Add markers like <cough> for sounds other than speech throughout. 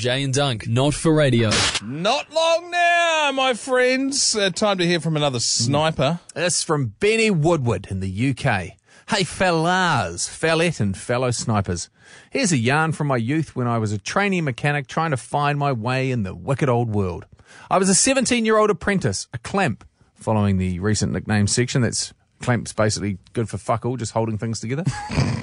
Jay and Dunc, not for radio. Not long now, my friends. Uh, time to hear from another sniper. This from Benny Woodward in the UK. Hey fellas, fellette and fellow snipers. Here's a yarn from my youth when I was a trainee mechanic trying to find my way in the wicked old world. I was a 17 year old apprentice, a clamp, following the recent nickname section. That's clamp's basically good for fuck all, just holding things together. <laughs>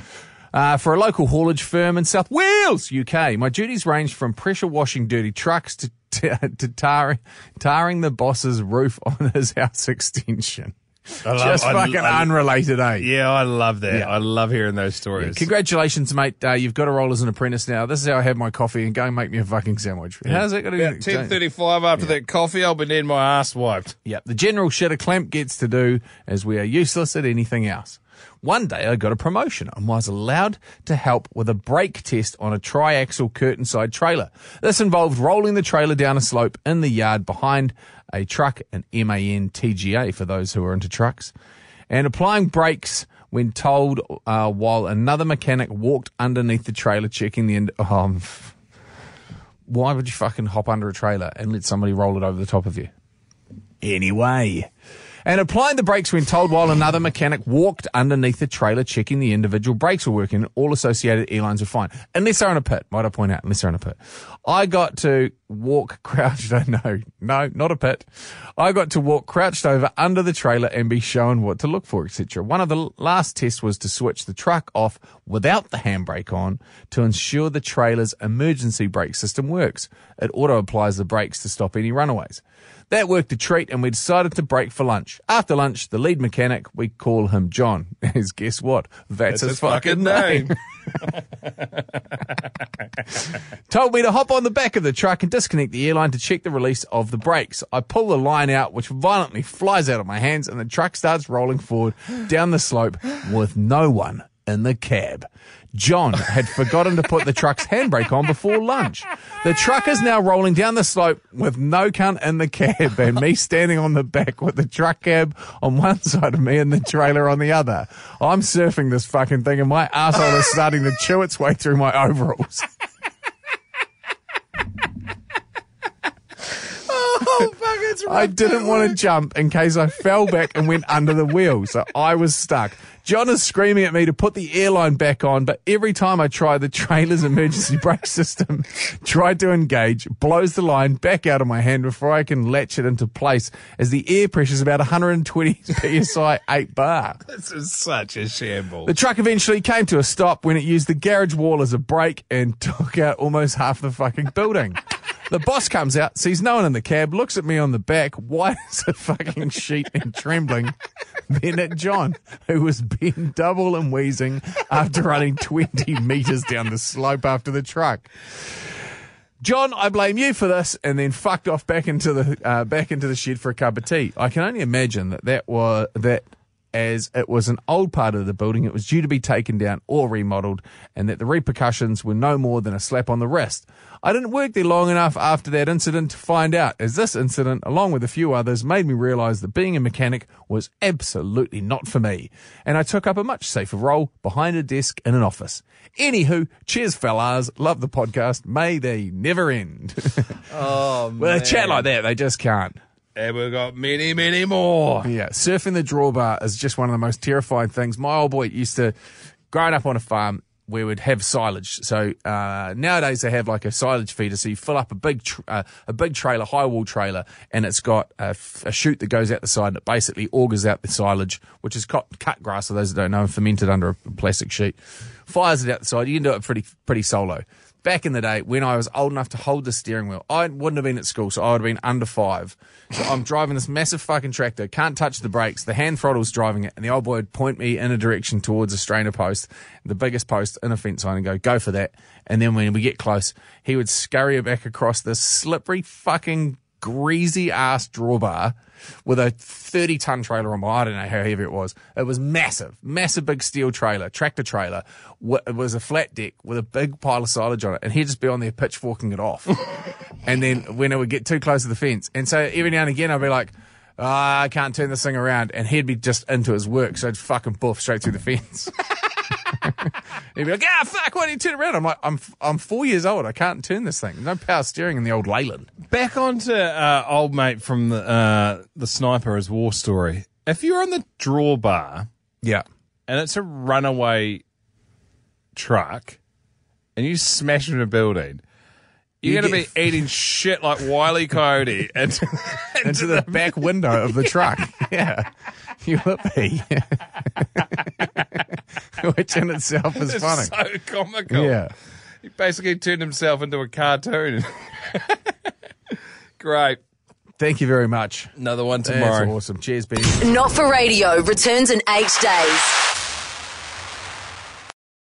Uh, for a local haulage firm in South Wales, UK. My duties ranged from pressure washing dirty trucks to, to, to tarring, tarring the boss's roof <laughs> on his house extension. Just I- fucking I- unrelated, eh? Yeah, I love that. Yeah. I love hearing those stories. Congratulations, mate. Uh, you've got to roll as an apprentice now. This is how I have my coffee and go and make me a fucking sandwich. How's that going to ten thirty-five after that coffee, I'll be needing my ass wiped. Yep. The general shit a clamp gets to do as we are useless at anything else. One day I got a promotion and was allowed to help with a brake test on a triaxle curtain side trailer. This involved rolling the trailer down a slope in the yard behind a truck, an MAN TGA for those who are into trucks, and applying brakes when told uh, while another mechanic walked underneath the trailer checking the end. <laughs> Um, why would you fucking hop under a trailer and let somebody roll it over the top of you? Anyway. And applying the brakes when told while another mechanic walked underneath the trailer checking the individual brakes were working. All associated airlines were fine. Unless they're in a pit, might I point out, unless they're in a pit. I got to walk <laughs> crouched, no, no, not a pit. I got to walk crouched over under the trailer and be shown what to look for, etc. One of the last tests was to switch the truck off without the handbrake on to ensure the trailer's emergency brake system works. It auto applies the brakes to stop any runaways. That worked a treat, and we decided to break for lunch. After lunch, the lead mechanic, we call him John, <laughs> is guess what? That's, his, his fucking fucking name. <laughs> Told me to hop on the back of the truck and disconnect the airline to check the release of the brakes. I pull the line out, which violently flies out of my hands, and the truck starts rolling forward down the slope with no one in the cab. John had forgotten to put the truck's handbrake on before lunch. The truck is now rolling down the slope with no cunt in the cab and me standing on the back with the truck cab on one side of me and the trailer on the other. I'm surfing this fucking thing and my asshole is starting to chew its way through my overalls. <laughs> I didn't want to <laughs> jump in case I fell back and went under the wheel, so I was stuck. John is screaming at me to put the airline back on, but every time I try, the trailer's emergency <laughs> brake system tried to engage, blows the line back out of my hand before I can latch it into place as the air pressure is about 120 <laughs> psi 8 bar. This is such a shambles. The truck eventually came to a stop when it used the garage wall as a brake and took out almost half the fucking building. The boss comes out, sees no one in the cab, looks at me on the back, white as a fucking sheet and trembling. Then at John, who was bent double and wheezing after running 20 metres down the slope after the truck. John, I blame you for this, and then fucked off back into the uh, back into the shed for a cup of tea. I can only imagine that that was that as it was an old part of the building, it was due to be taken down or remodeled, and that the repercussions were no more than a slap on the wrist. I didn't work there long enough after that incident to find out, as this incident, along with a few others, made me realise that being a mechanic was absolutely not for me, and I took up a much safer role behind a desk in an office. Anywho, cheers, fellas. Love the podcast. May they never end. <laughs> oh, With a chat like that, they just can't. And we've got many, many more. Yeah, surfing the drawbar is just one of the most terrifying things. My old boy used to, growing up on a farm, we would have silage. So uh, nowadays they have like a silage feeder. So you fill up a big tr- uh, a big trailer, high wall trailer, and it's got a, f- a chute that goes out the side it basically augers out the silage, which is cut, cut grass. For those that don't know, fermented under a plastic sheet. Fires it out the side. You can do it pretty pretty solo. Back in the day, when I was old enough to hold the steering wheel, I wouldn't have been at school, so I would have been under five. So I'm driving this massive fucking tractor, can't touch the brakes, the hand throttle's driving it, and the old boy would point me in a direction towards a strainer post, the biggest post in a fence line, and go, go for that. And then when we get close, he would scurry back across this slippery fucking greasy ass drawbar with a 30 ton trailer on my, I don't know how heavy it was. It was massive, massive big steel trailer, tractor trailer. It was a flat deck with a big pile of silage on it. And he'd just be on there pitchforking it off. <laughs> and then when it would get too close to the fence. And so every now and again I'd be like, "Ah, I can't turn this thing around. And he'd be just into his work. So I'd fucking boof straight through the fence. <laughs> He'd be like, ah, fuck, why do you turn around? I'm like, I'm, I'm four years old. I can't turn this thing. No power steering in the old Leyland. Back onto uh, old mate from the uh, the sniper as war story. If you're on the drawbar Yeah. and it's a runaway truck and you smash into a building, you're You going to get- be <laughs> eating shit like Wiley Coyote and <laughs> Into the back window of the truck. <laughs> Yeah. You would be. <laughs> Which in itself is it's funny. so comical. Yeah. He basically turned himself into a cartoon. <laughs> Great. Thank you very much. Another one That's tomorrow. awesome. Cheers, Benny. Not for radio returns in eight days.